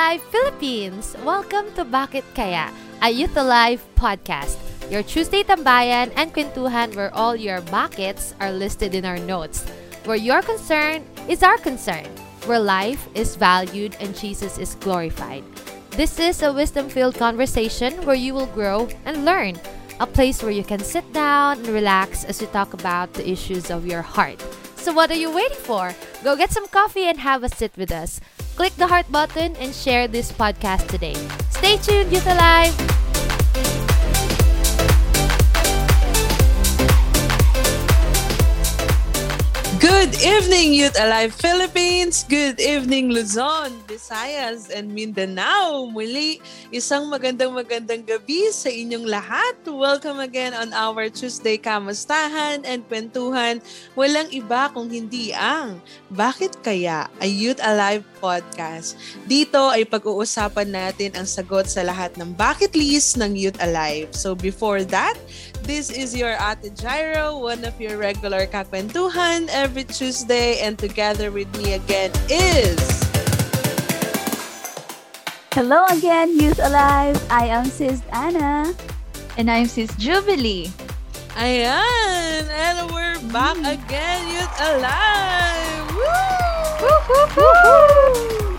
Alive Philippines! Welcome to Bakit Kaya, a Youth Alive podcast. Your Tuesday tambayan and kwentuhan where all your buckets are listed in our notes. Where your concern is our concern. Where life is valued and Jesus is glorified. This is a wisdom-filled conversation where you will grow and learn. A place where you can sit down and relax as we talk about the issues of your heart. So what are you waiting for? Go get some coffee and have a sit with us. Click the heart button and share this podcast today. Stay tuned, Youth Alive! Good evening, Youth Alive Philippines! Good evening, Luzon, Visayas, and Mindanao! Muli, isang magandang magandang gabi sa inyong lahat. Welcome again on our Tuesday Kamustahan and Kwentuhan. Walang iba kung hindi ang Bakit Kaya? A Youth Alive podcast. Dito ay pag-uusapan natin ang sagot sa lahat ng bucket list ng Youth Alive. So before that, This is your Ate Gyro, one of your regular kakwentuhan every Tuesday, and together with me again is... Hello again, Youth Alive! I am Sis Anna. And I'm Sis Jubilee. Ayan! And we're back mm. again, Youth Alive! Woo! Woo, woo, woo, woo!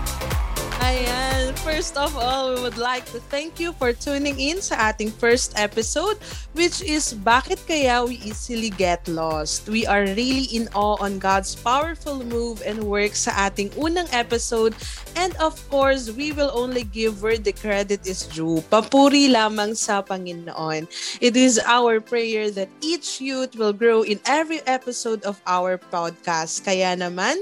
Ayan. First of all, we would like to thank you for tuning in sa ating first episode, which is Bakit Kaya We Easily Get Lost? We are really in awe on God's powerful move and work sa ating unang episode. And of course, we will only give where the credit is due. Papuri lamang sa Panginoon. It is our prayer that each youth will grow in every episode of our podcast. Kaya naman,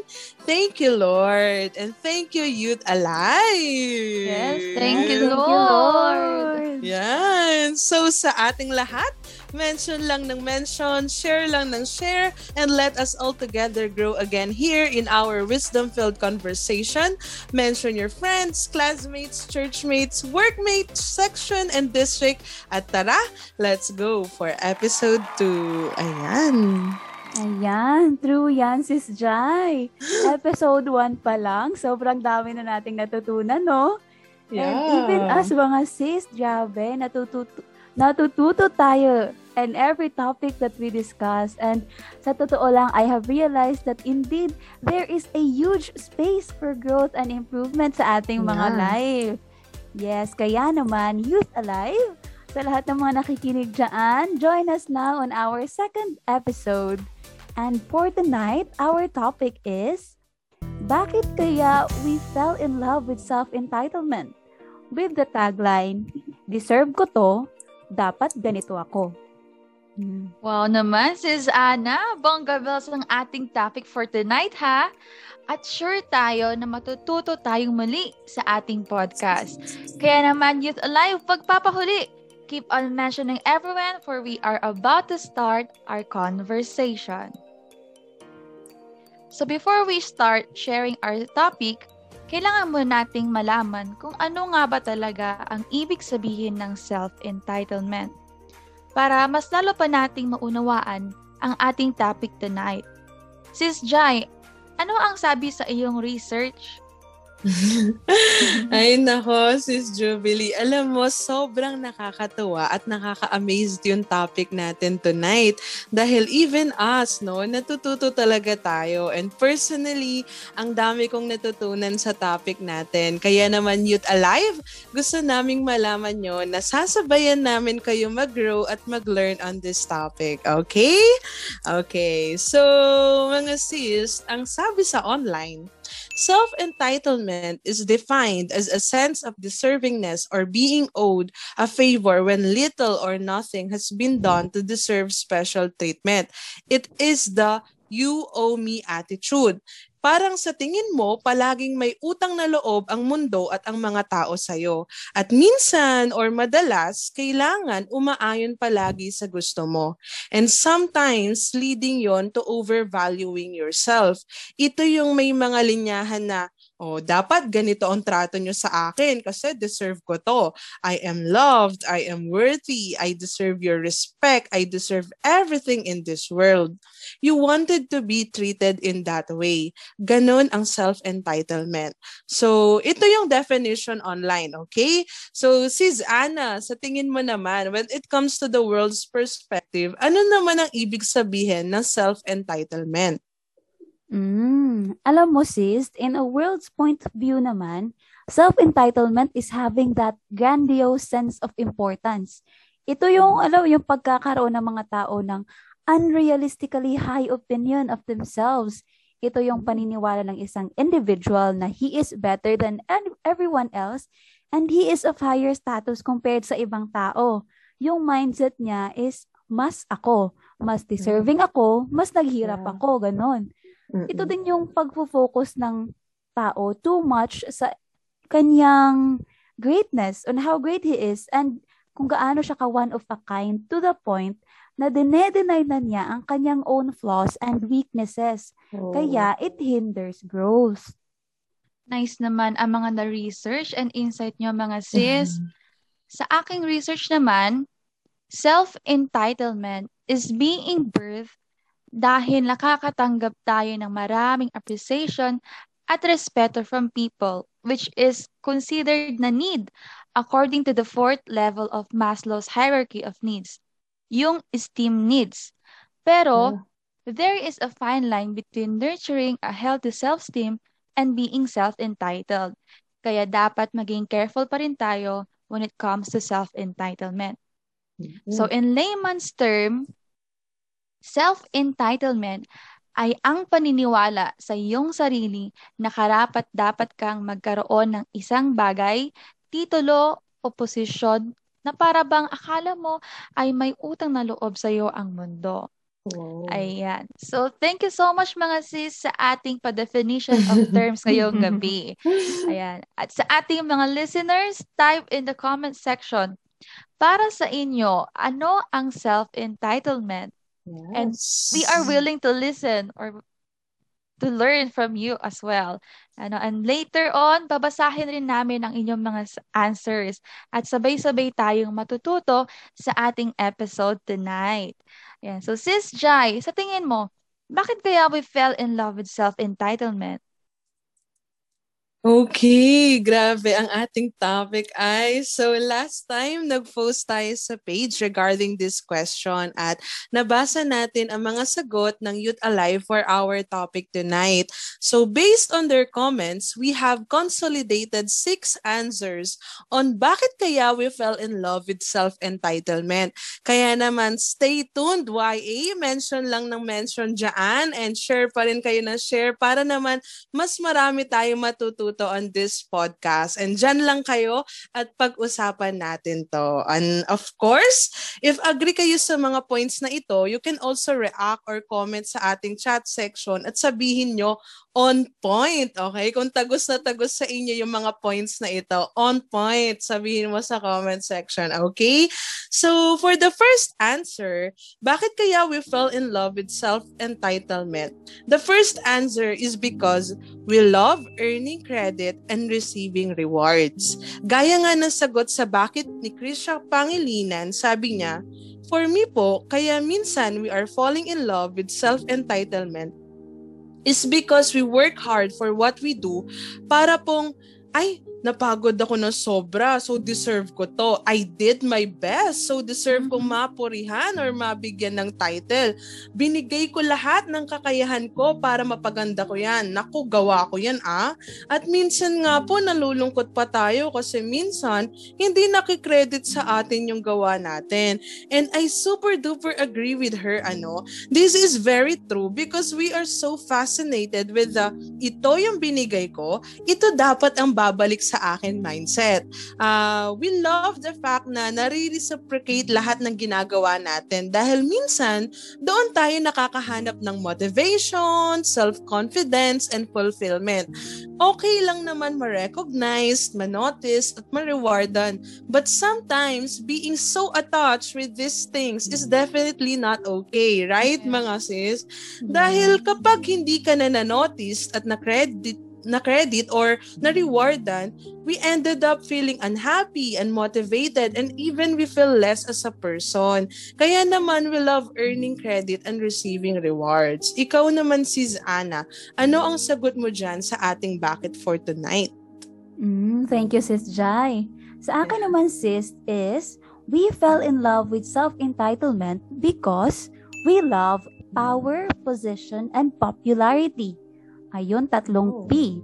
Thank you, Lord. And thank you, Youth Alive. Yes, thank you, Lord. Yan. So, sa ating lahat, mention lang ng mention, share lang ng share, and let us all together grow again here in our wisdom-filled conversation. Mention your friends, classmates, churchmates, workmates, section, and district. At tara, let's go for episode 2. Ayan. Ayan, true yan, Sis Jai. Episode 1 pa lang, sobrang dami na nating natutunan, no? Yeah. And even as mga sis, grabe, natututo, natututo tayo and every topic that we discuss. And sa totoo lang, I have realized that indeed, there is a huge space for growth and improvement sa ating yeah. mga life. Yes, kaya naman, Youth Alive, sa lahat ng mga nakikinig dyan, join us now on our second episode And for tonight, our topic is Bakit kaya we fell in love with self-entitlement? With the tagline, Deserve ko to, dapat ganito ako. Hmm. Wow naman, sis Ana. Bongga bells ang ating topic for tonight, ha? At sure tayo na matututo tayong muli sa ating podcast. Kaya naman, Youth Alive, pagpapahuli, keep on mentioning everyone for we are about to start our conversation. So before we start sharing our topic, kailangan mo nating malaman kung ano nga ba talaga ang ibig sabihin ng self-entitlement para mas lalo pa nating maunawaan ang ating topic tonight. Sis Jai, ano ang sabi sa iyong research Ay nako, sis Jubilee. Alam mo, sobrang nakakatuwa at nakaka-amazed yung topic natin tonight. Dahil even us, no, natututo talaga tayo. And personally, ang dami kong natutunan sa topic natin. Kaya naman, Youth Alive, gusto naming malaman nyo na sasabayan namin kayo mag-grow at mag-learn on this topic. Okay? Okay. So, mga sis, ang sabi sa online, Self-entitlement is defined as a sense of deservingness or being owed a favor when little or nothing has been done to deserve special treatment. It is the you owe me attitude parang sa tingin mo, palaging may utang na loob ang mundo at ang mga tao sa'yo. At minsan or madalas, kailangan umaayon palagi sa gusto mo. And sometimes, leading yon to overvaluing yourself. Ito yung may mga linyahan na oh, dapat ganito ang trato nyo sa akin kasi deserve ko to. I am loved, I am worthy, I deserve your respect, I deserve everything in this world. You wanted to be treated in that way. Ganon ang self-entitlement. So, ito yung definition online, okay? So, sis Anna, sa tingin mo naman, when it comes to the world's perspective, ano naman ang ibig sabihin ng self-entitlement? Mm. Alam mo sis, in a world's point of view naman, self-entitlement is having that grandiose sense of importance. Ito yung, alam, yung pagkakaroon ng mga tao ng unrealistically high opinion of themselves. Ito yung paniniwala ng isang individual na he is better than everyone else and he is of higher status compared sa ibang tao. Yung mindset niya is, mas ako, mas deserving ako, mas naghirap ako, ganon. Mm-mm. Ito din yung pagfo-focus ng tao too much sa kanyang greatness on how great he is and kung gaano siya ka one of a kind to the point na dinedenay na niya ang kanyang own flaws and weaknesses. Oh. Kaya it hinders growth. Nice naman ang mga na-research and insight nyo mga sis. Mm-hmm. Sa aking research naman, self-entitlement is being birthed dahil nakakatanggap tayo ng maraming appreciation at respeto from people, which is considered na need according to the fourth level of Maslow's hierarchy of needs, yung esteem needs. Pero, yeah. there is a fine line between nurturing a healthy self-esteem and being self-entitled. Kaya dapat maging careful pa rin tayo when it comes to self-entitlement. Mm-hmm. So in layman's term, Self-entitlement ay ang paniniwala sa iyong sarili na karapat dapat kang magkaroon ng isang bagay, titulo o posisyon na para bang akala mo ay may utang na loob sa iyo ang mundo. Wow. Ayan. So, thank you so much mga sis sa ating pa-definition of terms ngayong gabi. Ayan. At sa ating mga listeners, type in the comment section. Para sa inyo, ano ang self-entitlement? Yes. And we are willing to listen or to learn from you as well. Ano, and later on, babasahin rin namin ang inyong mga answers at sabay-sabay tayong matututo sa ating episode tonight. Yan. So, Sis Jai, sa tingin mo, bakit kaya we fell in love with self-entitlement? Okay, grabe ang ating topic ay. So last time nag-post tayo sa page regarding this question at nabasa natin ang mga sagot ng Youth Alive for our topic tonight. So based on their comments, we have consolidated six answers on bakit kaya we fell in love with self-entitlement. Kaya naman stay tuned YA, mention lang ng mention dyan and share pa rin kayo ng share para naman mas marami tayong matutunan matututo on this podcast. And dyan lang kayo at pag-usapan natin to. And of course, if agree kayo sa mga points na ito, you can also react or comment sa ating chat section at sabihin nyo on point, okay? Kung tagus na tagus sa inyo yung mga points na ito, on point, sabihin mo sa comment section, okay? So, for the first answer, bakit kaya we fell in love with self-entitlement? The first answer is because we love earning credit and receiving rewards. Gaya nga ng sagot sa bakit ni Krisha Pangilinan, sabi niya, For me po, kaya minsan we are falling in love with self-entitlement is because we work hard for what we do para pong, ay, napagod ako ng sobra, so deserve ko to. I did my best, so deserve kong mm-hmm. mapurihan or mabigyan ng title. Binigay ko lahat ng kakayahan ko para mapaganda ko yan. Naku, gawa ko yan ah. At minsan nga po, nalulungkot pa tayo kasi minsan, hindi nakikredit sa atin yung gawa natin. And I super duper agree with her, ano, this is very true because we are so fascinated with the, ito yung binigay ko, ito dapat ang babalik sa akin mindset. Uh, we love the fact na nare-reciprocate lahat ng ginagawa natin dahil minsan doon tayo nakakahanap ng motivation, self-confidence, and fulfillment. Okay lang naman ma-recognize, ma-notice, at ma-rewardan. But sometimes, being so attached with these things is definitely not okay, right mga sis? Dahil kapag hindi ka na na-notice at na-credit na credit or na rewardan, we ended up feeling unhappy, unmotivated, and even we feel less as a person. Kaya naman, we love earning credit and receiving rewards. Ikaw naman, Sis Ana, ano ang sagot mo dyan sa ating Bakit for Tonight? Mm, thank you, Sis Jai. Sa akin naman, Sis, is we fell in love with self-entitlement because we love power, position, and popularity. Ayun, tatlong P.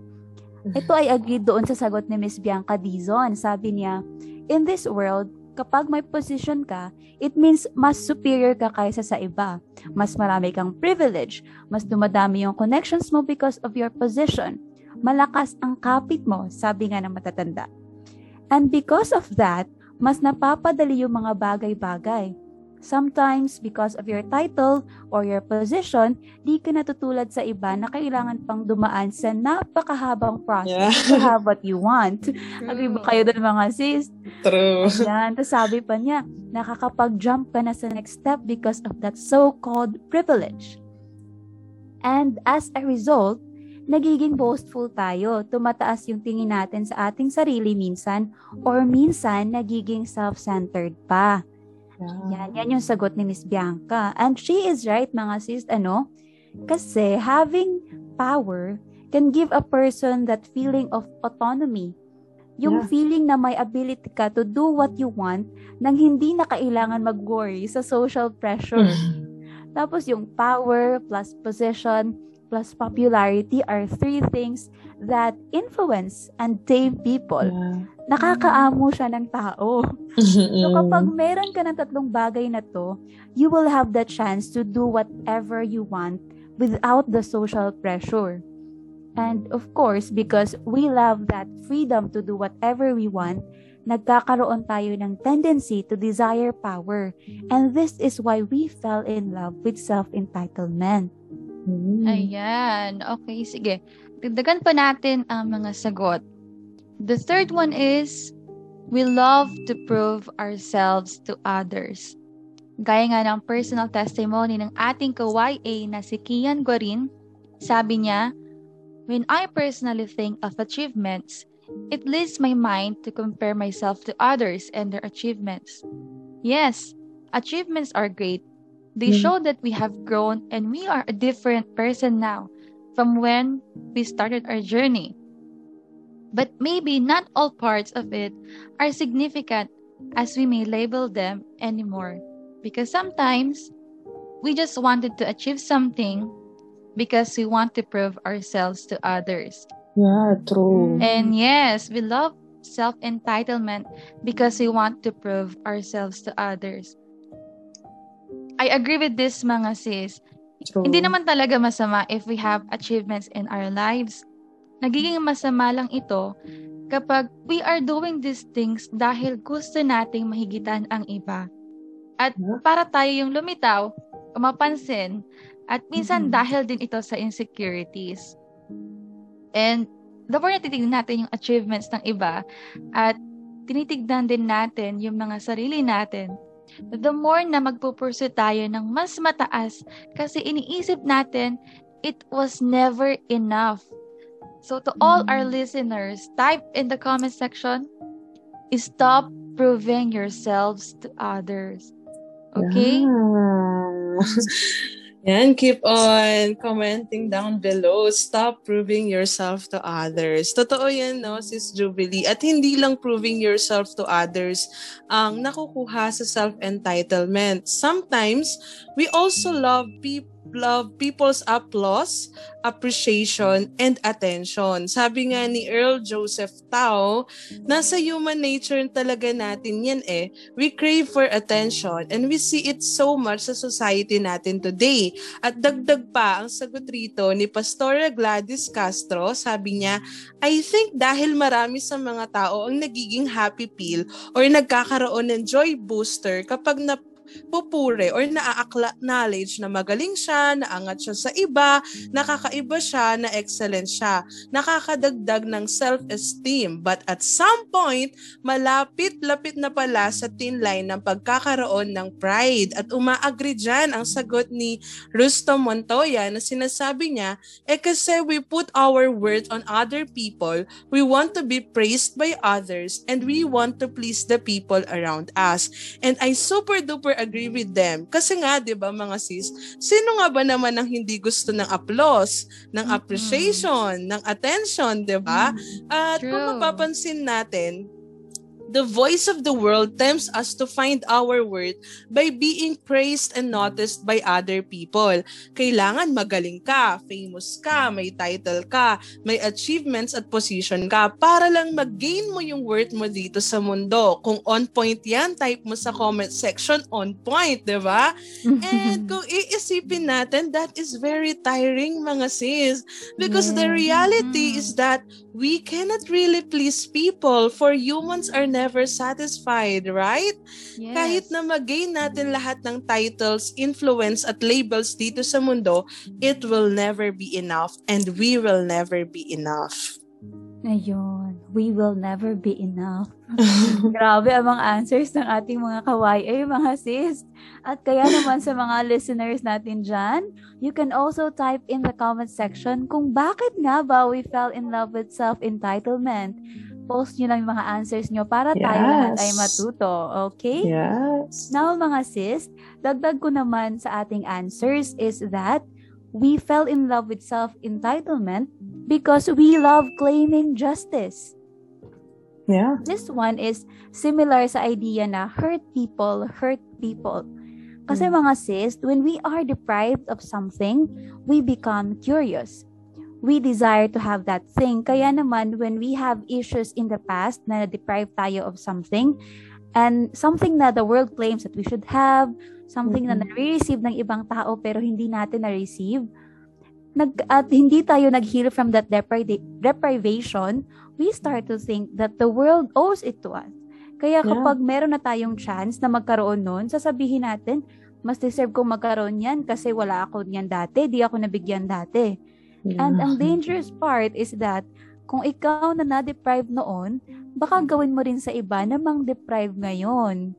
Ito ay agree doon sa sagot ni Miss Bianca Dizon. Sabi niya, In this world, kapag may position ka, it means mas superior ka kaysa sa iba. Mas marami kang privilege. Mas dumadami yung connections mo because of your position. Malakas ang kapit mo, sabi nga ng matatanda. And because of that, mas napapadali yung mga bagay-bagay. Sometimes, because of your title or your position, di ka natutulad sa iba na kailangan pang dumaan sa napakahabang process yeah. to have what you want. Agree ba kayo doon mga sis? True. Yan. Tapos sabi pa niya, nakakapag-jump ka na sa next step because of that so-called privilege. And as a result, nagiging boastful tayo. Tumataas yung tingin natin sa ating sarili minsan or minsan nagiging self-centered pa. Yan, yan yung sagot ni Miss Bianca. And she is right, mga sis, ano? Kasi having power can give a person that feeling of autonomy. Yung yeah. feeling na may ability ka to do what you want nang hindi na kailangan mag-worry sa social pressure. Mm-hmm. Tapos yung power plus position plus popularity are three things that influence and tame people. Yeah nakakaamo siya ng tao. so kapag meron ka ng tatlong bagay na to, you will have the chance to do whatever you want without the social pressure. And of course, because we love that freedom to do whatever we want, nagkakaroon tayo ng tendency to desire power. And this is why we fell in love with self-entitlement. Mm. Ayan. Okay, sige. Dagdagan pa natin ang mga sagot. The third one is, we love to prove ourselves to others. Gaya nga ng personal testimony ng ating ka-YA na si Kian Guarin, sabi niya, When I personally think of achievements, it leads my mind to compare myself to others and their achievements. Yes, achievements are great. They mm. show that we have grown and we are a different person now from when we started our journey. But maybe not all parts of it are significant as we may label them anymore. Because sometimes we just wanted to achieve something because we want to prove ourselves to others. Yeah, true. And yes, we love self entitlement because we want to prove ourselves to others. I agree with this mga sis. True. Hindi naman talaga masama if we have achievements in our lives Nagiging masama lang ito kapag we are doing these things dahil gusto nating mahigitan ang iba. At para tayo yung lumitaw, mapansin, at minsan mm-hmm. dahil din ito sa insecurities. And the more natitignan natin yung achievements ng iba at tinitignan din natin yung mga sarili natin, the more na magpupursu tayo ng mas mataas kasi iniisip natin it was never enough So to all our listeners, type in the comment section, stop proving yourselves to others. Okay? Yeah. Yan, keep on commenting down below. Stop proving yourself to others. Totoo yan, no, Sis Jubilee. At hindi lang proving yourself to others ang nakukuha sa self-entitlement. Sometimes, we also love people love people's applause, appreciation, and attention. Sabi nga ni Earl Joseph Tao, nasa human nature talaga natin yan eh. We crave for attention and we see it so much sa society natin today. At dagdag pa ang sagot rito ni Pastora Gladys Castro, sabi niya, I think dahil marami sa mga tao ang nagiging happy pill or nagkakaroon ng joy booster kapag na pupure or na-acknowledge na magaling siya, naangat siya sa iba, nakakaiba siya, na excellent siya. Nakakadagdag ng self-esteem. But at some point, malapit-lapit na pala sa thin line ng pagkakaroon ng pride. At umaagree dyan ang sagot ni Rustom Montoya na sinasabi niya, eh kasi we put our worth on other people, we want to be praised by others, and we want to please the people around us. And I super duper agree with them. Kasi nga, di ba mga sis, sino nga ba naman ang hindi gusto ng applause, ng appreciation, ng attention, di ba? At kung True. mapapansin natin, the voice of the world tempts us to find our worth by being praised and noticed by other people. Kailangan magaling ka, famous ka, may title ka, may achievements at position ka para lang mag-gain mo yung worth mo dito sa mundo. Kung on point yan, type mo sa comment section, on point, di ba? And kung iisipin natin, that is very tiring mga sis. Because the Yeah. reality is that we cannot really please people for humans are never satisfied, right? Yes. Kahit na mag-gain natin lahat ng titles, influence at labels dito sa mundo, it will never be enough and we will never be enough. Ayun, we will never be enough. Grabe ang mga answers ng ating mga kawaii, mga sis. At kaya naman sa mga listeners natin dyan, you can also type in the comment section kung bakit nga ba we fell in love with self-entitlement. Post nyo lang yung mga answers nyo para tayo lahat ay Yes. matuto. Okay? Yes. Now mga sis, dagdag ko naman sa ating answers is that we fell in love with self-entitlement because we love claiming justice. Yeah. This one is similar sa idea na hurt people, hurt people. Kasi mga sis, when we are deprived of something, we become curious. We desire to have that thing. Kaya naman, when we have issues in the past na na-deprive tayo of something, and something na the world claims that we should have, something na Mhm. nare-receive ng ibang tao pero hindi natin na-receive, nag, at hindi tayo nag-heal from that depri- deprivation, we start to think that the world owes it to us. Kaya Yeah. kapag meron na tayong chance na magkaroon nun, sasabihin natin, mas deserve kong magkaroon yan kasi wala ako niyan dati, di ako nabigyan dati. And ang dangerous part is that kung ikaw na na-deprive noon, baka gawin mo rin sa iba na mang-deprive ngayon.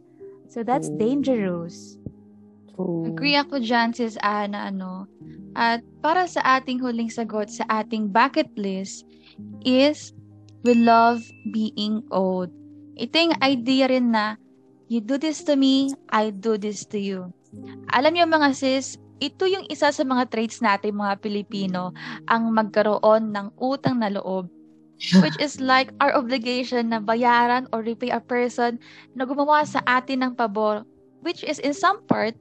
So that's Oh. dangerous. Agree ako dyan, sis Ana, ano. At para sa ating huling sagot sa ating bucket list is we love being owed. Ito yung idea rin na you do this to me, I do this to you. Alam niyo mga sis, ito yung isa sa mga traits natin mga Pilipino, ang magkaroon ng utang na loob. Which is like our obligation na bayaran or repay a person na gumawa sa atin ng pabor. Which is in some part,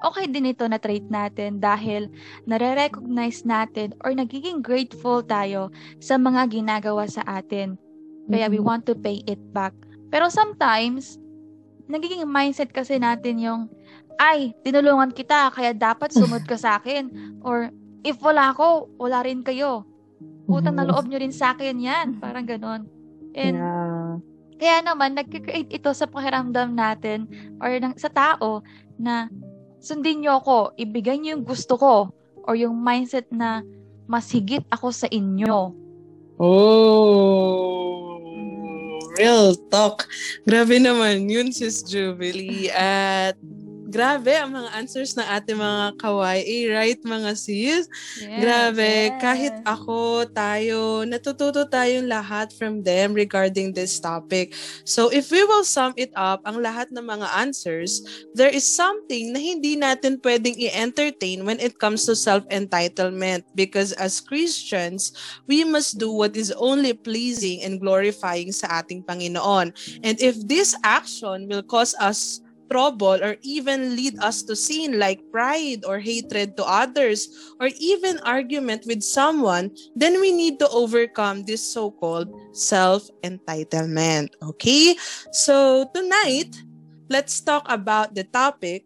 okay din ito na trait natin dahil nare-recognize natin or nagiging grateful tayo sa mga ginagawa sa atin. Kaya we Mhm. want to pay it back. Pero sometimes, nagiging mindset kasi natin yung, ay, tinulungan kita, kaya dapat sumunod ka sa akin. Or, if wala ako, wala rin kayo. Utang na Mhm. loob nyo rin sa akin yan. Parang ganon. And, Yeah. kaya naman, nag-create ito sa pakiramdam natin or ng, sa tao na sundin nyo ako, ibigay nyo yung gusto ko or yung mindset na mas higit ako sa inyo. Oh, real talk. Grabe naman yun, Sis Jubilee. At grabe ang mga answers ng ating mga kawaii, right mga sis? Yes. Grabe, yes. kahit ako, tayo, natututo tayong lahat from them regarding this topic. So if we will sum it up, ang lahat ng mga answers, there is something na hindi natin pwedeng i-entertain when it comes to self-entitlement because as Christians, we must do what is only pleasing and glorifying sa ating Panginoon. And if this action will cause us trouble or even lead us to sin like pride or hatred to others or even argument with someone, then we need to overcome this so-called self-entitlement. Okay? So tonight, let's talk about the topic,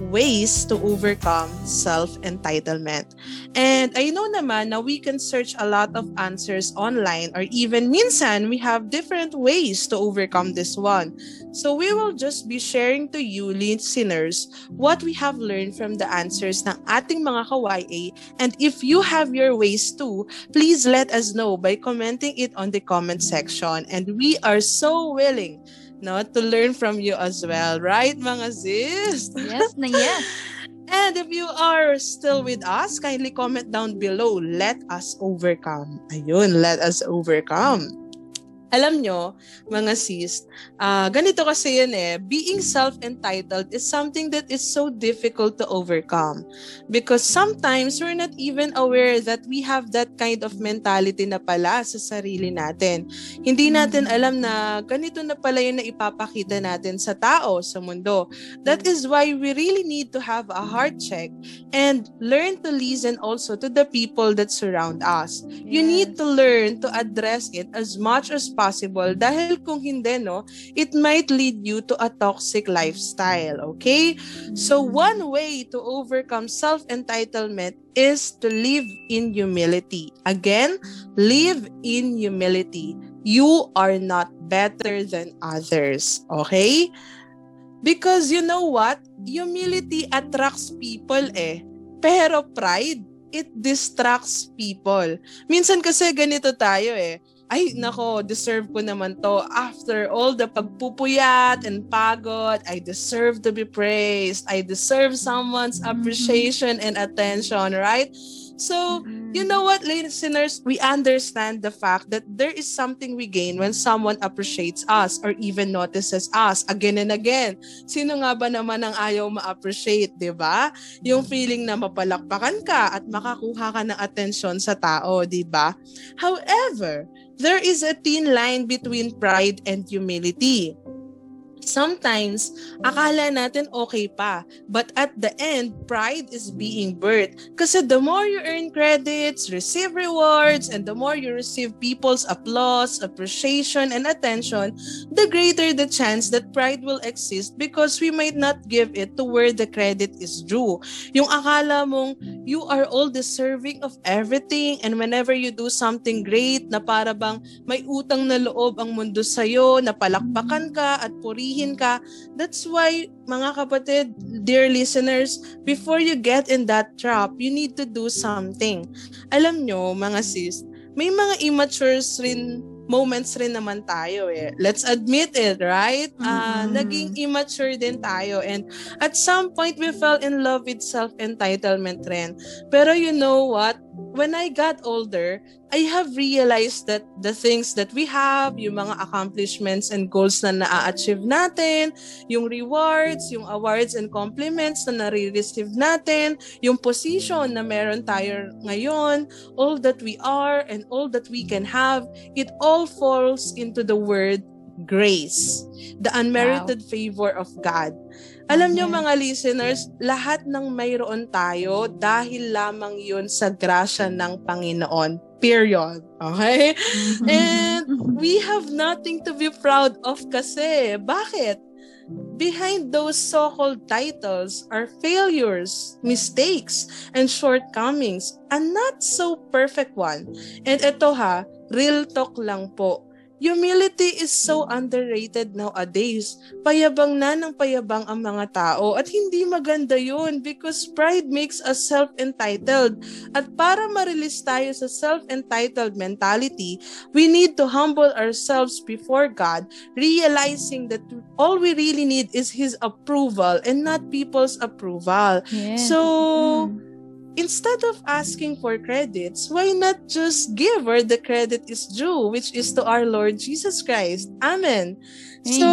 ways to overcome self-entitlement. And I know naman na we can search a lot of answers online or even minsan we have different ways to overcome this one. So we will just be sharing to you listeners what we have learned from the answers ng ating mga kawaii and if you have your ways too, please let us know by commenting it on the comment section and we are so willing no, to learn from you as well. Right, mga sis? Yes na yes. And if you are still with us, kindly comment down below. Let us overcome. Ayun, let us overcome alam nyo, mga sis, uh, ganito kasi yun eh, being self-entitled is something that is so difficult to overcome. Because sometimes we're not even aware that we have that kind of mentality na pala sa sarili natin. Hindi natin mm-hmm. alam na ganito na pala yun na ipapakita natin sa tao, sa mundo. That is why we really need to have a heart check and learn to listen also to the people that surround us. You need to learn to address it as much as possible. Dahil kung hindi no it might lead you to a toxic lifestyle okay? So one way to overcome self entitlement is to live in humility. Again live in humility. You are not better than others okay? Because you know what? Humility attracts people eh. Pero pride it distracts people. Minsan kasi ganito tayo eh ay nako, deserve ko naman to. After all the pagpupuyat and pagod, I deserve to be praised. I deserve someone's mm-hmm. appreciation and attention, right? So, you mm-hmm. know what, listeners? We understand the fact that there is something we gain when someone appreciates us or even notices us again and again. Sino nga ba naman ang ayaw ma-appreciate, di ba? Yung mm-hmm. feeling na mapalakpakan ka at makakuha ka ng atensyon sa tao, di ba? However, there is a thin line between pride and humility. Sometimes, akala natin okay pa. But at the end, pride is being birthed. Kasi the more you earn credits, receive rewards, and the more you receive people's applause, appreciation, and attention, the greater the chance that pride will exist because we might not give it to where the credit is due. Yung akala mong you are all deserving of everything and whenever you do something great na para bang may utang na loob ang mundo sa'yo, na palakpakan ka at purihin sabihin ka. That's why, mga kapatid, dear listeners, before you get in that trap, you need to do something. Alam nyo, mga sis, may mga immatures rin moments rin naman tayo eh. Let's admit it, right? Uh, mm-hmm. Naging immature din tayo. And at some point, we fell in love with self-entitlement rin. Pero you know what? When I got older, I have realized that the things that we have, yung mga accomplishments and goals na na-achieve natin, yung rewards, yung awards and compliments na nare-receive natin, yung position na meron tayo ngayon, all that we are and all that we can have, it all all falls into the word grace, the unmerited wow. favor of God. Alam niyo mga listeners, lahat ng mayroon tayo dahil lamang 'yun sa grasya ng Panginoon. Period. Okay? Mm-hmm. And we have nothing to be proud of kasi. Bakit? Behind those so-called titles are failures, mistakes, and shortcomings, a not so perfect one. And ito ha, Real talk lang po. Humility is so underrated nowadays. Payabang na ng payabang ang mga tao at hindi maganda yun because pride makes us self-entitled. At para ma-release tayo sa self-entitled mentality, we need to humble ourselves before God, realizing that all we really need is His approval and not people's approval. Yeah. So, mm instead of asking for credits, why not just give where the credit is due, which is to our Lord Jesus Christ? Amen. Amen. So,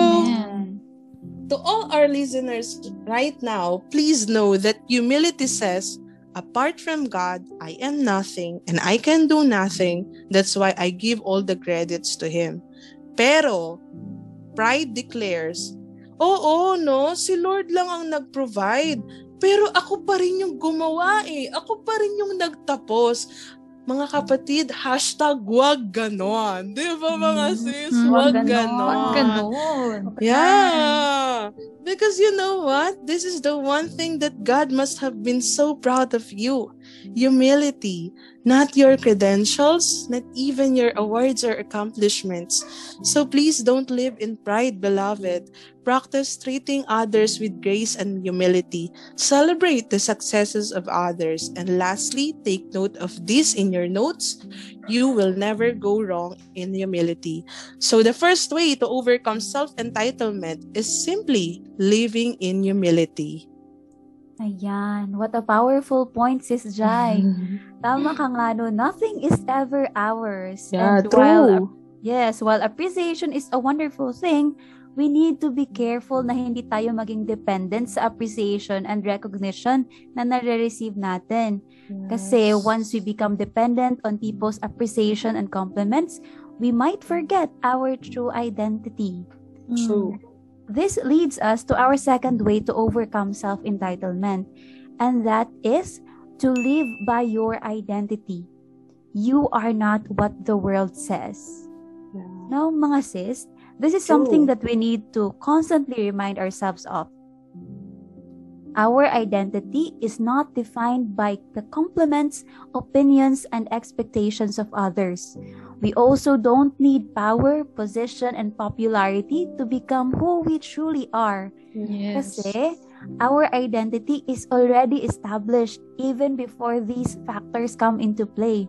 to all our listeners right now, please know that humility says, apart from God, I am nothing and I can do nothing. That's why I give all the credits to Him. Pero, pride declares, Oo, no, si Lord lang ang nag-provide. Pero ako pa rin yung gumawa eh. Ako pa rin yung nagtapos. Mga kapatid, hashtag wag ganon. Di ba mga mm-hmm. sis? Wag, wag ganon. Wag ganon. Yeah. Because you know what? This is the one thing that God must have been so proud of you humility, not your credentials, not even your awards or accomplishments. So please don't live in pride, beloved. Practice treating others with grace and humility. Celebrate the successes of others. And lastly, take note of this in your notes. You will never go wrong in humility. So the first way to overcome self-entitlement is simply living in humility. Ayan, what a powerful point, Sis Jai. Mm-hmm. Tama ka nga no, nothing is ever ours. Yeah, And while, true. yes, while appreciation is a wonderful thing, we need to be careful na hindi tayo maging dependent sa appreciation and recognition na nare-receive natin. Kasi once we become dependent on people's appreciation and compliments, we might forget our true identity. True. This leads us to our second way to overcome self entitlement, and that is to live by your identity. You are not what the world says. Now, mga sis, this is something that we need to constantly remind ourselves of. Our identity is not defined by the compliments, opinions, and expectations of others. We also don't need power, position, and popularity to become who we truly are. Yes. Kasi our identity is already established even before these factors come into play.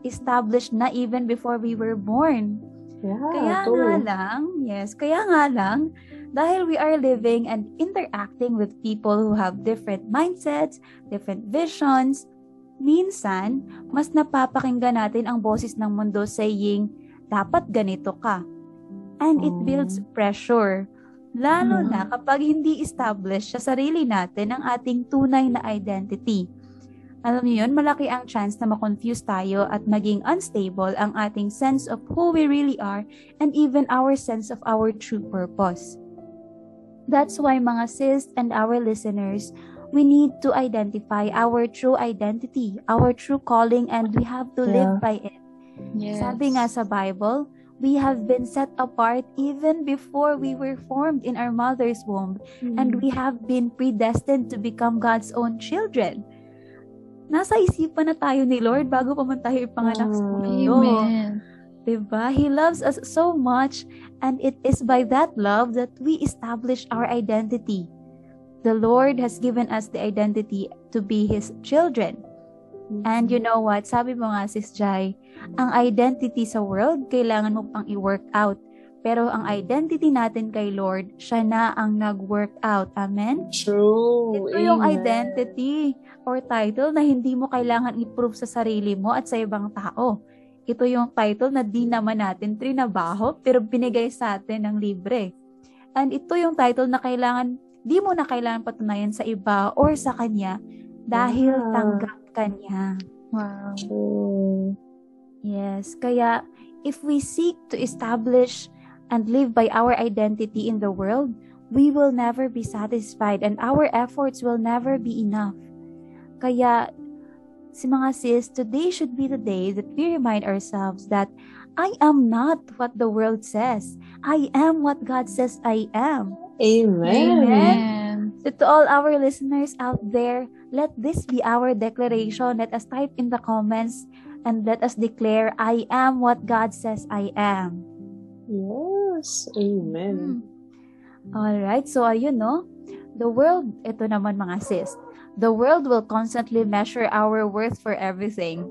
Established na even before we were born. Yeah, Kaya nga lang, yes, kaya nga lang, dahil we are living and interacting with people who have different mindsets, different visions, minsan, mas napapakinggan natin ang boses ng mundo saying, dapat ganito ka. And it Mm. builds pressure. Lalo na kapag hindi established sa sarili natin ang ating tunay na identity. Alam niyo yun, malaki ang chance na makonfuse tayo at maging unstable ang ating sense of who we really are and even our sense of our true purpose. That's why mga sis and our listeners, we need to identify our true identity, our true calling, and we have to live Yeah. by it. Yes. Sabi nga sa Bible, we have been set apart even before we were formed in our mother's womb, and we have been predestined to become God's own children. Nasa isipan na tayo ni Lord bago pa man tayo ipanganak sa mundo. Amen. Diba? He loves us so much and it is by that love that we establish our identity. The Lord has given us the identity to be His children. And you know what? Sabi mo nga, Sis Jai, ang identity sa world, kailangan mo pang i-work out. Pero ang identity natin kay Lord, siya na ang nag-work out. Amen? True. Ito yung Amen. identity or title na hindi mo kailangan i-prove sa sarili mo at sa ibang tao. Ito yung title na di naman natin trinabaho pero binigay sa atin ng libre. And ito yung title na kailangan, di mo na kailangan patunayan sa iba or sa kanya dahil Yeah. tanggap ka niya. Wow. Yes, kaya if we seek to establish and live by our identity in the world, we will never be satisfied and our efforts will never be enough. Kaya, si mga sis, today should be the day that we remind ourselves that I am not what the world says. I am what God says I am. Amen. Amen. So to all our listeners out there, let this be our declaration. Let us type in the comments and let us declare, I am what God says I am. Yes. Amen. Alright, so ayun no, the world, ito naman mga sis, the world will constantly measure our worth for everything.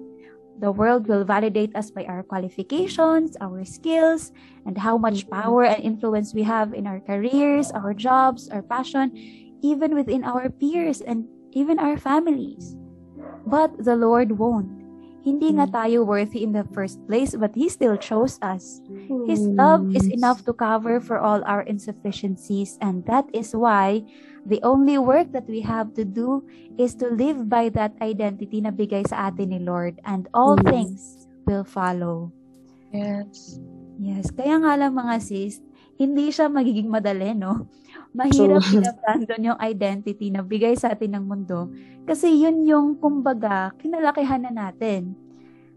The world will validate us by our qualifications, our skills, and how much power and influence we have in our careers, our jobs, our passion, even within our peers and even our families. But the Lord won't. Hindi nga Mm. tayo worthy in the first place, but He still chose us. His love is enough to cover for all our insufficiencies, and that is why the only work that we have to do is to live by that identity na bigay sa atin ni Lord, and all Yes. things will follow. Yes. Yes, kaya nga lang mga sis, hindi siya magiging madali, no? Mahirap True. i-abandon yung identity na bigay sa atin ng mundo kasi yun yung, kumbaga, kinalakihan na natin.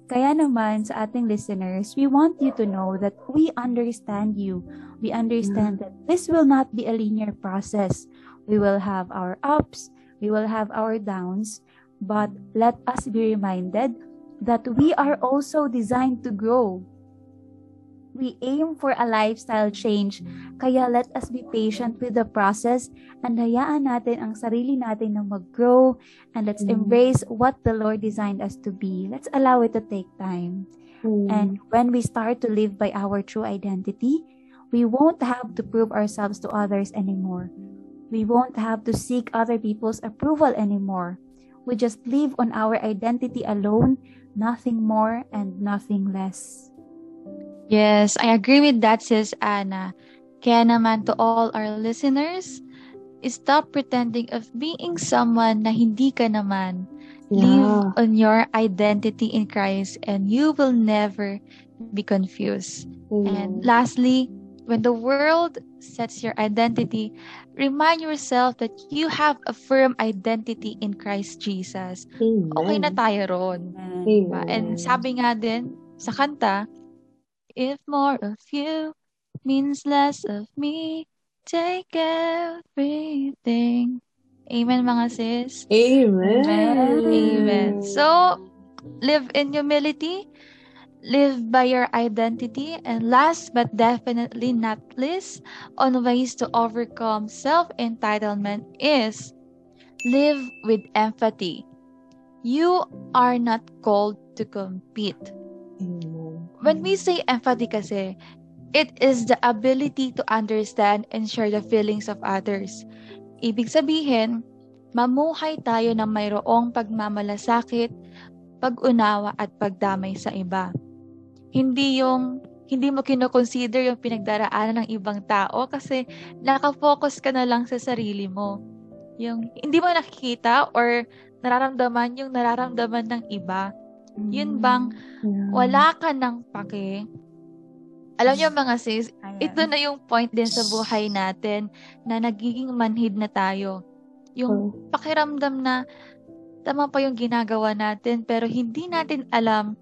Kaya naman sa ating listeners, we want you to know that we understand you. We understand that this will not be a linear process. We will have our ups, we will have our downs, but let us be reminded that we are also designed to grow. We aim for a lifestyle change, kaya let us be patient with the process and hayaan natin ang sarili natin na mag-grow and let's Mm. embrace what the Lord designed us to be. Let's allow it to take time. Mm. And when we start to live by our true identity, we won't have to prove ourselves to others anymore. We won't have to seek other people's approval anymore. We just live on our identity alone, nothing more and nothing less. Yes, I agree with that, sis Anna. Kaya naman to all our listeners, stop pretending of being someone na hindi ka naman. Live on your identity in Christ and you will never be confused. Mm. And lastly, when the world sets your identity, remind yourself that you have a firm identity in Christ Jesus. Okay na tayo ron. And sabi nga din sa kanta, If more of you means less of me, take everything. Amen mga sis. Amen. Amen. So, live in humility, live by your identity, and last but definitely not least, on ways to overcome self-entitlement is live with empathy. You are not called to compete. When we say empathy kasi, it is the ability to understand and share the feelings of others. Ibig sabihin, mamuhay tayo ng mayroong pagmamalasakit, pag-unawa at pagdamay sa iba. Hindi yung hindi mo kinoconsider yung pinagdaraanan ng ibang tao kasi nakafocus ka na lang sa sarili mo. Yung hindi mo nakikita or nararamdaman yung nararamdaman ng iba. Yun bang wala ka ng pake. Alam niyo mga sis, ito na yung point din sa buhay natin na nagiging manhid na tayo. Yung pakiramdam na tama pa yung ginagawa natin pero hindi natin alam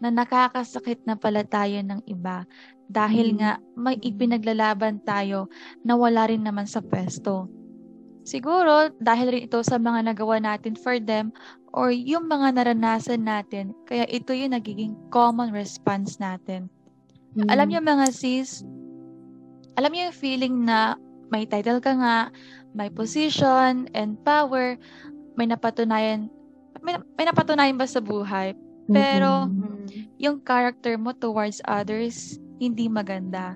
na nakakasakit na pala tayo ng iba dahil Mm. nga may ipinaglalaban tayo na wala rin naman sa pwesto. Siguro dahil rin ito sa mga nagawa natin for them or yung mga naranasan natin kaya ito yung nagiging common response natin. Alam niyo mga sis, alam niyo yung feeling na may title ka nga, may position and power, may napatunayan, may, may napatunayan ba sa buhay? Pero yung character mo towards others, hindi maganda.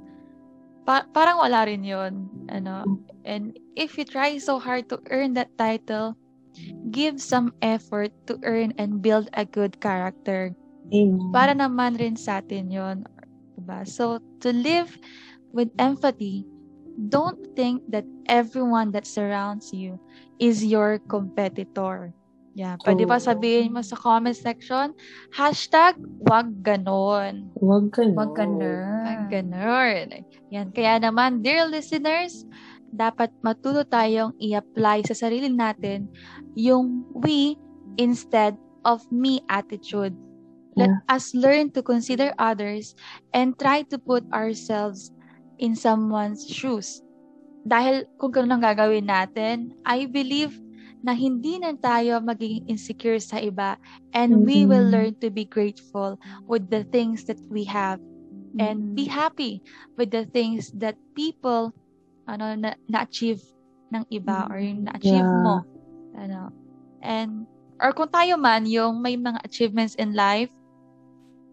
Pa- parang wala rin yun. Ano? And if you try so hard to earn that title, give some effort to earn and build a good character para naman rin sa atin yon diba? So, to live with empathy, don't think that everyone that surrounds you is your competitor. Yeah. Pwede Oo. sabihin mo sa comment section, hashtag wag ganon. Wag ka Wag na. Wag ganon. Yan. Kaya naman, dear listeners, dapat matuto tayong i-apply sa sarili natin yung we instead of me attitude. Let us learn to consider others and try to put ourselves in someone's shoes. Dahil kung ganun ang gagawin natin, I believe na hindi na tayo magiging insecure sa iba and we will learn to be grateful with the things that we have and be happy with the things that people ano na, na-achieve ng iba or yung na-achieve Yeah. mo ano and or kung tayo man yung may mga achievements in life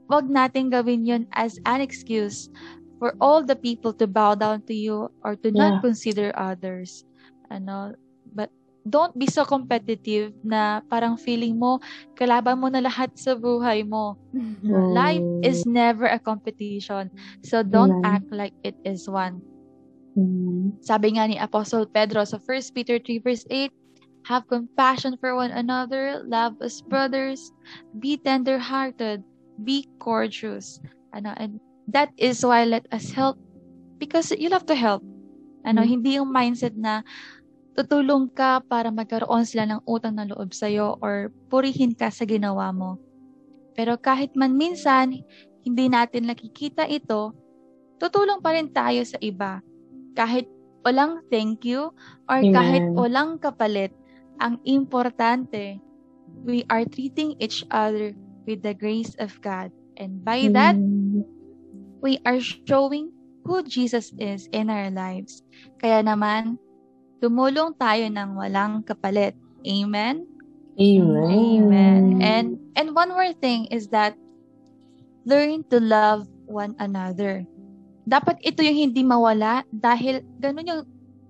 wag natin gawin yun as an excuse for all the people to bow down to you or to Yeah. not consider others ano but don't be so competitive na parang feeling mo kalaban mo na lahat sa buhay mo Oh. Life is never a competition. So don't Amen. act like it is one. Mm. Sabi nga ni Apostle Pedro sa 1 Peter 3 verse 8, Have compassion for one another, love as brothers, be tender-hearted, be courteous. Ano, and that is why let us help because you love to help. Ano, Mm. hindi yung mindset na tutulong ka para magkaroon sila ng utang na loob sa'yo or purihin ka sa ginawa mo. Pero kahit man minsan, hindi natin nakikita ito, tutulong pa rin tayo sa iba. Kahit walang thank you or Amen. kahit walang kapalit, ang importante, we are treating each other with the grace of God. And by that, Mm. we are showing who Jesus is in our lives. Kaya naman, tumulong tayo ng walang kapalit. Amen? Amen. Amen. And and one more thing is that learn to love one another. Dapat ito yung hindi mawala dahil ganun yung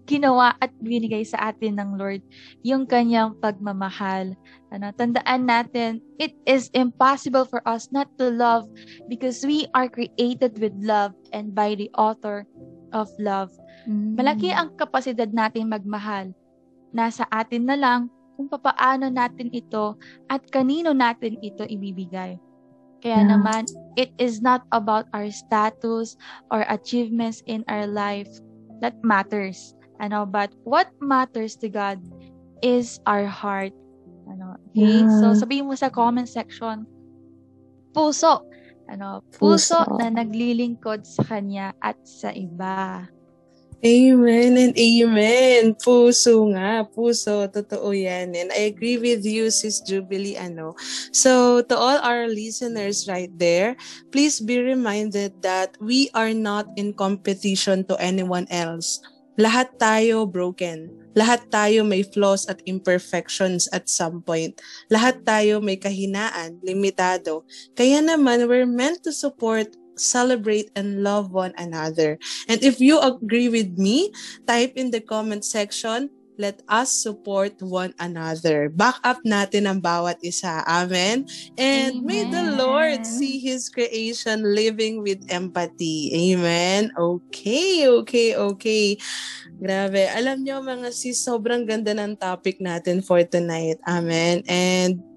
ginawa at binigay sa atin ng Lord, yung kanyang pagmamahal. Ano, tandaan natin, it is impossible for us not to love because we are created with love and by the author of love. Mm. Malaki ang kapasidad natin magmahal. Nasa atin na lang kung papaano natin ito at kanino natin ito ibibigay. Kaya Yeah. naman, it is not about our status or achievements in our life that matters. Ano, but what matters to God is our heart. Ano, okay? Yeah. So, sabihin mo sa comment section, puso. Ano, puso, Puso. na naglilingkod sa Kanya at sa iba. Amen and amen. Puso nga, puso. Totoo yan. And I agree with you, Sis Jubilee. Ano. So, to all our listeners right there, please be reminded that we are not in competition to anyone else. Lahat tayo broken. Lahat tayo may flaws at imperfections at some point. Lahat tayo may kahinaan, limitado. Kaya naman, we're meant to support celebrate and love one another. And if you agree with me, type in the comment section, let us support one another. Back up natin ang bawat isa. Amen. And may the Amen. Lord see His creation living with empathy. Amen. Okay, okay, okay. Grabe. Alam nyo mga sis, sobrang ganda ng topic natin for tonight. Amen. And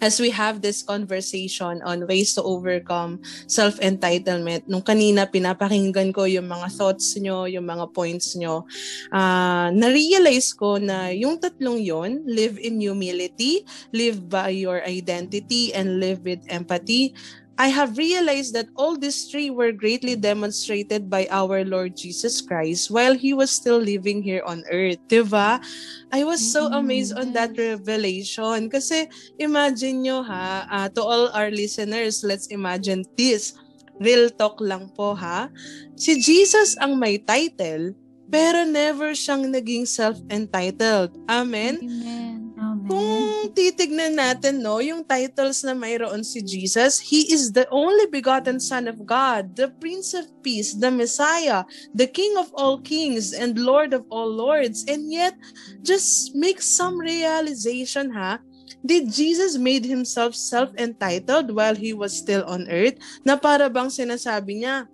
as we have this conversation on ways to overcome self-entitlement, nung kanina pinapakinggan ko yung mga thoughts nyo, yung mga points nyo, ah na-realize ko na yung tatlong yon live in humility, live by your identity, and live with empathy, I have realized that all these three were greatly demonstrated by our Lord Jesus Christ while He was still living here on earth. Diba? I was so Mm, amazed on that revelation. Kasi imagine nyo ha, ah, to all our listeners, let's imagine this. Real talk lang po ha. Si Jesus ang may title, pero never siyang naging self-entitled. Amen? Amen. Kung titignan natin, no, yung titles na mayroon si Jesus, He is the only begotten Son of God, the Prince of Peace, the Messiah, the King of all kings, and Lord of all lords. And yet, just make some realization, ha? Did Jesus made himself self-entitled while he was still on earth? Na para bang sinasabi niya,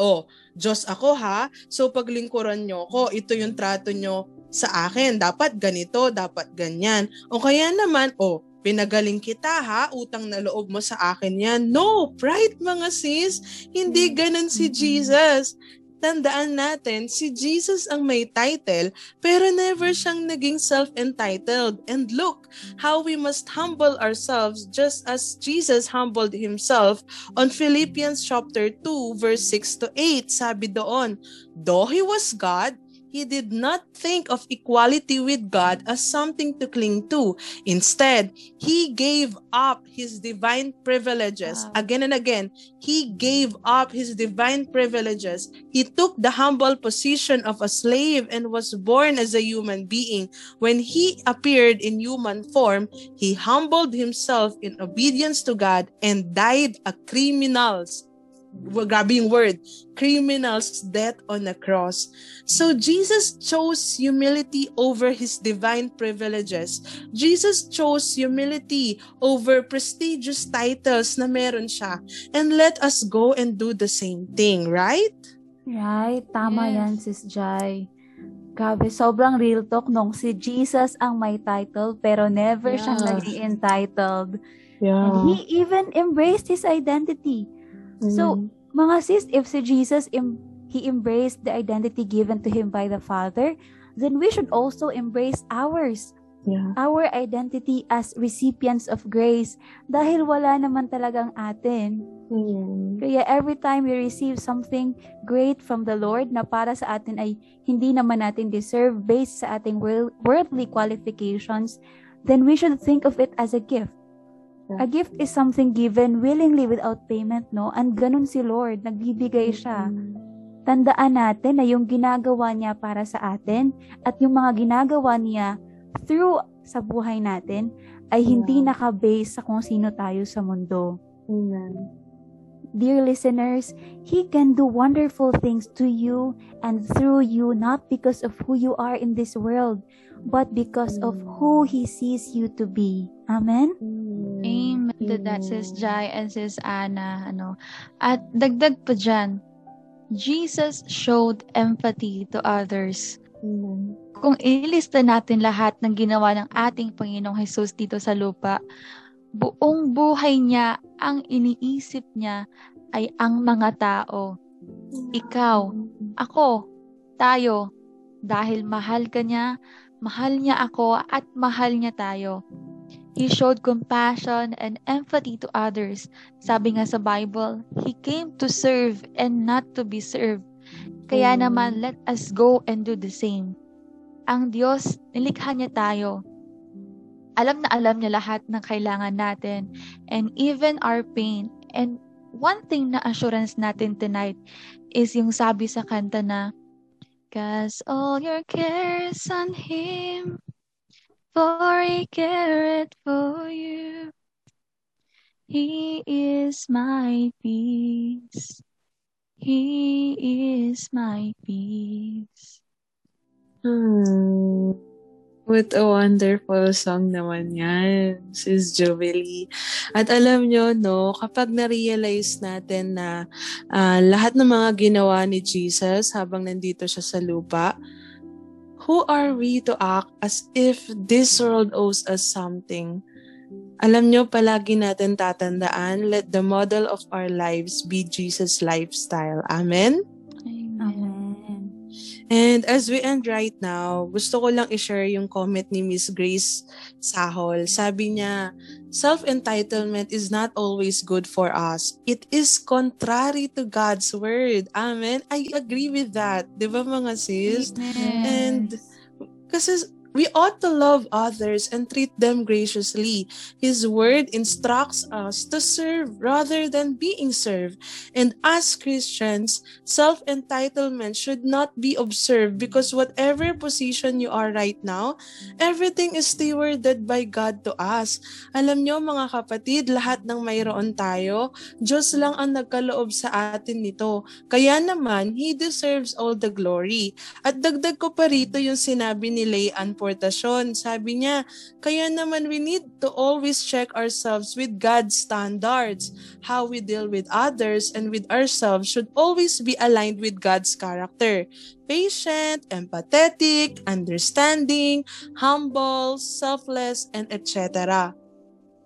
Oh, Diyos ako ha, so paglingkuran nyo ko, ito yung trato nyo sa akin. Dapat ganito, dapat ganyan. O kaya naman, oh, pinagaling kita ha, utang na loob mo sa akin yan. No, pride mga sis, hindi ganun si Mhm. Jesus. Tandaan natin, si Jesus ang may title, pero never siyang naging self-entitled. And look, how we must humble ourselves just as Jesus humbled himself on Philippians chapter 2 verse 6 to 8. Sabi doon, though he was God, he did not think of equality with God as something to cling to. Instead, he gave up his divine privileges. Wow. Again and again, he gave up his divine privileges. He took the humble position of a slave and was born as a human being. When he appeared in human form, he humbled himself in obedience to God and died a criminal's grabe yung word, criminal's death on the cross. So Jesus chose humility over his divine privileges. Jesus chose humility over prestigious titles na meron siya. And let us go and do the same thing, right? Right, tama Yes. yan, Sis Jai. Grabe, sobrang real talk nung si Jesus ang may title pero never siyang Yeah. naging entitled. Yeah. And he even embraced his identity. So, mga sis, if si Jesus, em- he embraced the identity given to him by the Father, then we should also embrace ours. Yeah. Our identity as recipients of grace dahil wala naman talagang atin. Mm. Kaya every time we receive something great from the Lord na para sa atin ay hindi naman natin deserve based sa ating worldly qualifications, then we should think of it as a gift. A gift is something given willingly without payment, no? And ganun si Lord, nagbibigay siya. Tandaan natin na yung ginagawa niya para sa atin at yung mga ginagawa niya through sa buhay natin ay hindi yeah. naka-base sa kung sino tayo sa mundo. Amen. Dear listeners, He can do wonderful things to you and through you not because of who you are in this world, but because of who He sees you to be. Amen? Amen to that, Sis Jai and Sis Anna. Ano. At dagdag pa dyan, Jesus showed empathy to others. Kung ilista natin lahat ng ginawa ng ating Panginoong Jesus dito sa lupa, buong buhay niya, ang iniisip niya ay ang mga tao. Ikaw, ako, tayo, dahil mahal ka niya, mahal niya ako at mahal niya tayo. He showed compassion and empathy to others. Sabi nga sa Bible, He came to serve and not to be served. Kaya naman, let us go and do the same ang Diyos, nilikha niya tayo. Alam na alam niya lahat ng kailangan natin and even our pain. And one thing na assurance natin tonight is yung sabi sa kanta na, Cast all your cares on Him, for He careth for you. He is my peace. He is my peace. Hmm. What a wonderful song naman yan, Sis Jubilee. At alam nyo, no, kapag na-realize natin na uh, lahat ng mga ginawa ni Jesus habang nandito siya sa lupa, who are we to act as if this world owes us something? Alam nyo, palagi natin tatandaan, let the model of our lives be Jesus' lifestyle. Amen? And as we end right now, gusto ko lang i-share yung comment ni Miss Grace Sahol. Sabi niya, self-entitlement is not always good for us. It is contrary to God's word. Amen. I agree with that. Di ba mga sis? Amen. And kasi We ought to love others and treat them graciously. His word instructs us to serve rather than being served. And as Christians, self-entitlement should not be observed because whatever position you are right now, everything is stewarded by God to us. Alam nyo mga kapatid, lahat ng mayroon tayo, Diyos lang ang nagkaloob sa atin nito. Kaya naman, He deserves all the glory. At dagdag ko pa rito yung sinabi ni Leanne interpretasyon. Sabi niya, kaya naman we need to always check ourselves with God's standards. How we deal with others and with ourselves should always be aligned with God's character. Patient, empathetic, understanding, humble, selfless, and etc.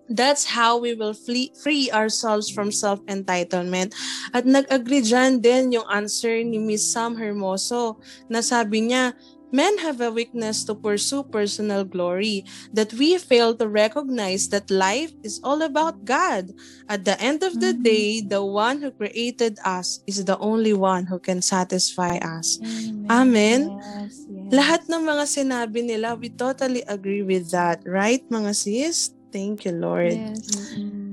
That's how we will flee, free ourselves from self-entitlement. At nag-agree dyan din yung answer ni Miss Sam Hermoso na sabi niya, Men have a weakness to pursue personal glory, that we fail to recognize that life is all about God. At the end of the mm-hmm. day, the one who created us is the only one who can satisfy us. Amen. Amen. Yes, yes. Lahat ng mga sinabi nila, we totally agree with that. Right, mga sis? Thank you, Lord. Yes. Mm-hmm.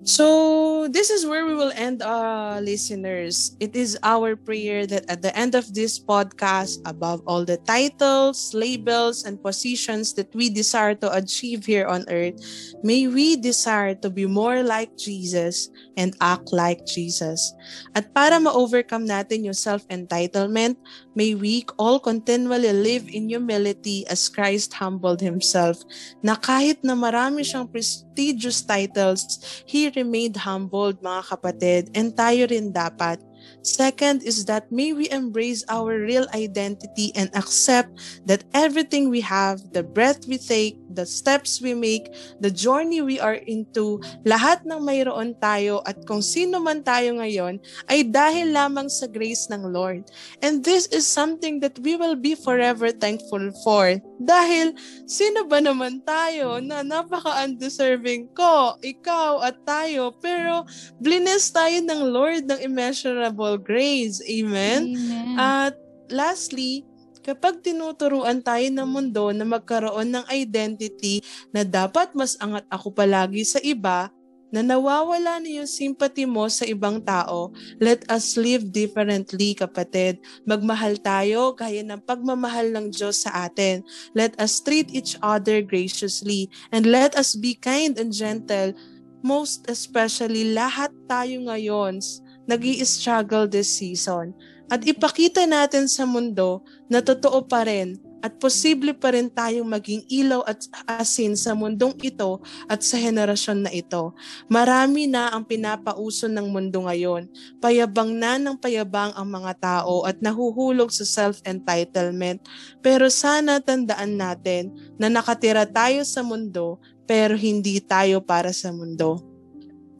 So, this is where we will end, uh, listeners. It is our prayer that at the end of this podcast, above all the titles, labels, and positions that we desire to achieve here on earth, may we desire to be more like Jesus and act like Jesus. At para ma-overcome natin yung self-entitlement, may we all continually live in humility as Christ humbled Himself, na kahit na marami siyang prestigious titles, He remained humbled mga kapatid and tayo rin dapat. Second is that may we embrace our real identity and accept that everything we have, the breath we take, the steps we make, the journey we are into, lahat ng mayroon tayo at kung sino man tayo ngayon ay dahil lamang sa grace ng Lord. And this is something that we will be forever thankful for. Dahil sino ba naman tayo na napaka-undeserving ko, ikaw at tayo, pero blines tayo ng Lord ng immeasurable grace. Amen? Amen. At lastly, kapag tinuturuan tayo ng mundo na magkaroon ng identity na dapat mas angat ako palagi sa iba, na nawawala na yung sympathy mo sa ibang tao, let us live differently, kapatid. Magmahal tayo gaya ng pagmamahal ng Diyos sa atin. Let us treat each other graciously and let us be kind and gentle. Most especially, lahat tayo ngayon nag struggle this season. At ipakita natin sa mundo na totoo pa rin at posible pa rin tayong maging ilaw at asin sa mundong ito at sa henerasyon na ito. Marami na ang pinapauso ng mundo ngayon. Payabang na ng payabang ang mga tao at nahuhulog sa self-entitlement. Pero sana tandaan natin na nakatira tayo sa mundo pero hindi tayo para sa mundo.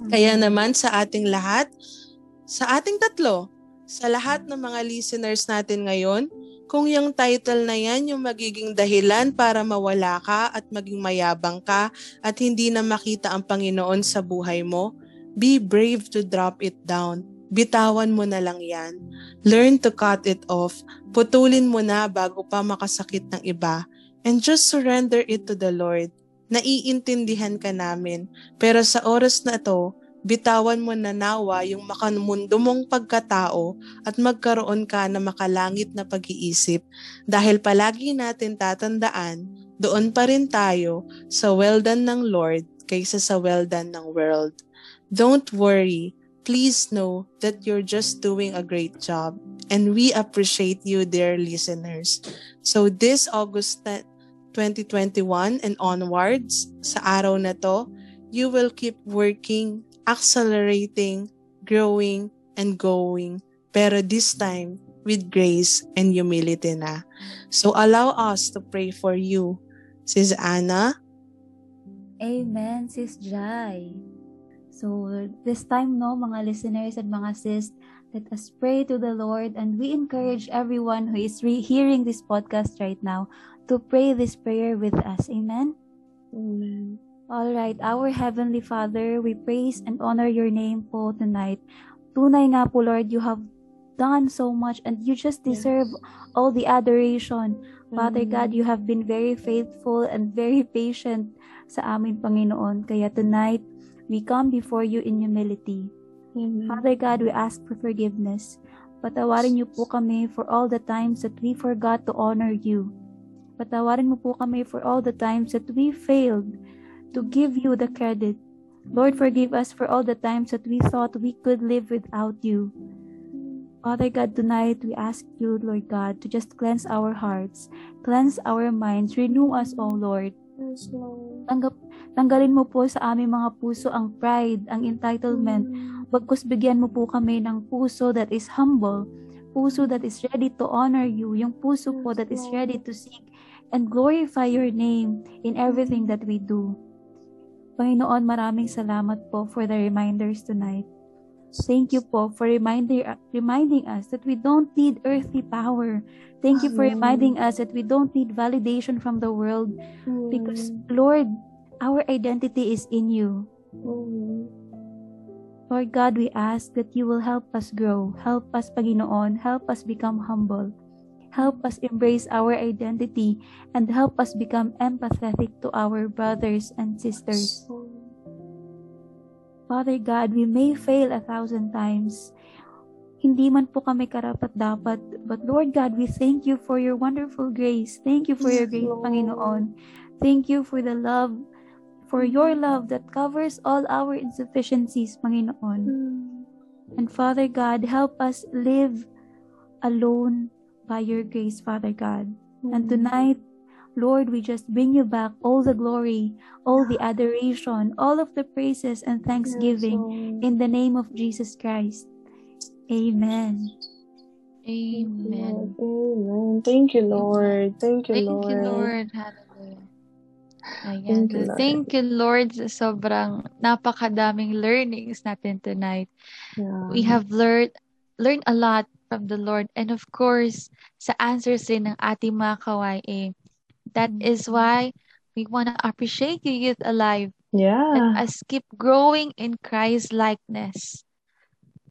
Kaya naman sa ating lahat, sa ating tatlo, sa lahat ng mga listeners natin ngayon, kung yung title na yan yung magiging dahilan para mawala ka at maging mayabang ka at hindi na makita ang Panginoon sa buhay mo, be brave to drop it down. Bitawan mo na lang yan. Learn to cut it off. Putulin mo na bago pa makasakit ng iba. And just surrender it to the Lord. Naiintindihan ka namin. Pero sa oras na to, bitawan mo na nawa yung makamundo mong pagkatao at magkaroon ka na makalangit na pag-iisip dahil palagi natin tatandaan, doon pa rin tayo sa well done ng Lord kaysa sa well done ng world. Don't worry, please know that you're just doing a great job and we appreciate you dear listeners. So this August 2021 and onwards, sa araw na to, you will keep working accelerating, growing, and going. Pero this time, with grace and humility na. So allow us to pray for you. Sis Anna? Amen, Sis Jai. So this time, no, mga listeners and mga sis, let us pray to the Lord and we encourage everyone who is re- hearing this podcast right now to pray this prayer with us. Amen? Amen. All right, our Heavenly Father, we praise and honor your name po tonight. Tunay nga po, Lord, you have done so much and you just deserve yes. all the adoration. Father mm. God, you have been very faithful and very patient sa amin, Panginoon. Kaya tonight, we come before you in humility. Mm. Father God, we ask for forgiveness. Patawarin niyo po kami for all the times that we forgot to honor you. Patawarin mo po kami for all the times that we failed to give you the credit. Lord, forgive us for all the times that we thought we could live without you. Father God, tonight we ask you, Lord God, to just cleanse our hearts, cleanse our minds, renew us, O Lord. Yes, Lord. Tanggap, tanggalin mo po sa aming mga puso ang pride, ang entitlement. Bagkus bigyan mo po kami ng puso that is humble, puso that is ready to honor you, yung puso po that is ready to seek and glorify your name in everything that we do. Panginoon, maraming salamat po for the reminders tonight. Thank you po for reminding, reminding us that we don't need earthly power. Thank you for reminding us that we don't need validation from the world because, Lord, our identity is in you. Lord God, we ask that you will help us grow, help us, Panginoon, help us become humble. Help us embrace our identity and help us become empathetic to our brothers and sisters. Father God, we may fail a thousand times. Hindi man po kami karapat dapat. But Lord God, we thank you for your wonderful grace. Thank you for your grace, Panginoon. Thank you for the love, for your love that covers all our insufficiencies, Panginoon. Mm. And Father God, help us live alone by your grace, Father God. Mm-hmm. And tonight, Lord, we just bring you back all the glory, all the adoration, all of the praises and thanksgiving yes, in the name of Jesus Christ. Amen. Amen. Amen. Thank you, Lord. Thank you, Thank Lord. you, Lord. Hallelujah. Ayan. Thank you, Lord. thank you, Lord, sobrang napakadaming learnings natin tonight. Yeah. We have learned learned a lot from the Lord. And of course, sa answers din ng ating mga kawaii. That is why we want to appreciate you, Youth Alive. Yeah. Let us keep growing in Christ likeness.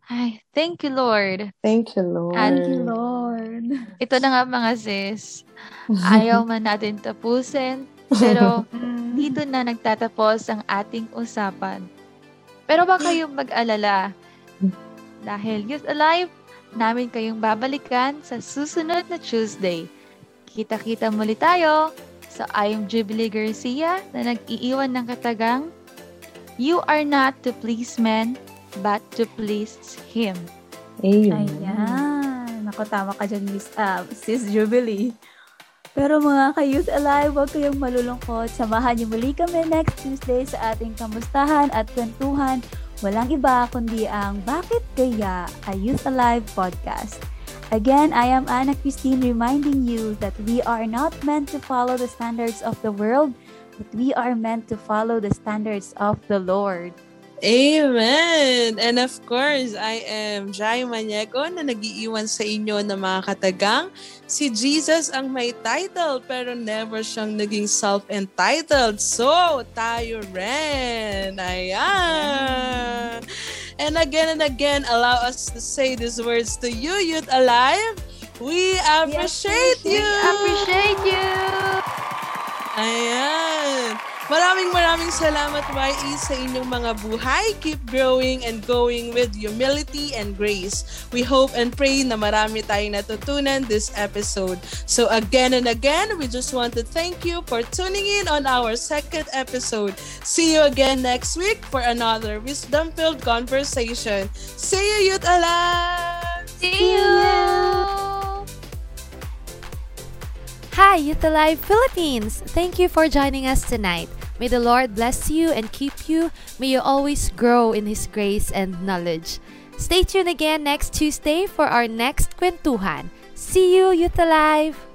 Ay, thank you, Lord. Thank you, Lord. Thank you, Lord. Ito na nga mga sis. Ayaw man natin tapusin, pero dito na nagtatapos ang ating usapan. Pero wag kayong mag-alala. Dahil Youth Alive, namin kayong babalikan sa susunod na Tuesday. Kita-kita muli tayo sa I am Jubilee Garcia na nag-iiwan ng katagang, You are not to please men, but to please Him. Amen. Ayan. Ako, tama ka dyan, Miss, ah, Sis Jubilee. Pero mga ka-youth alive, huwag kayong malulungkot. Samahan niyo muli kami next Tuesday sa ating kamustahan at kwentuhan. Walang iba kundi ang Bakit Kaya? A Youth Alive podcast. Again, I am Anna Christine reminding you that we are not meant to follow the standards of the world, but we are meant to follow the standards of the Lord. Amen! And of course, I am Jai Maniego na nagiiwan sa inyo ng mga katagang. Si Jesus ang may title pero never siyang naging self-entitled. So, tayo rin. Ayan! And again and again, allow us to say these words to you, Youth Alive. We appreciate you! Appreciate you! Ayan. Maraming maraming salamat, YE, sa inyong mga buhay. Keep growing and going with humility and grace. We hope and pray na marami tayong natutunan this episode. So again and again, we just want to thank you for tuning in on our second episode. See you again next week for another wisdom-filled conversation. See you, Youth Alive! See you! Hi, Youth Alive Philippines! Thank you for joining us tonight. May the Lord bless you and keep you. May you always grow in His grace and knowledge. Stay tuned again next Tuesday for our next kwentuhan. See you, Youth Alive!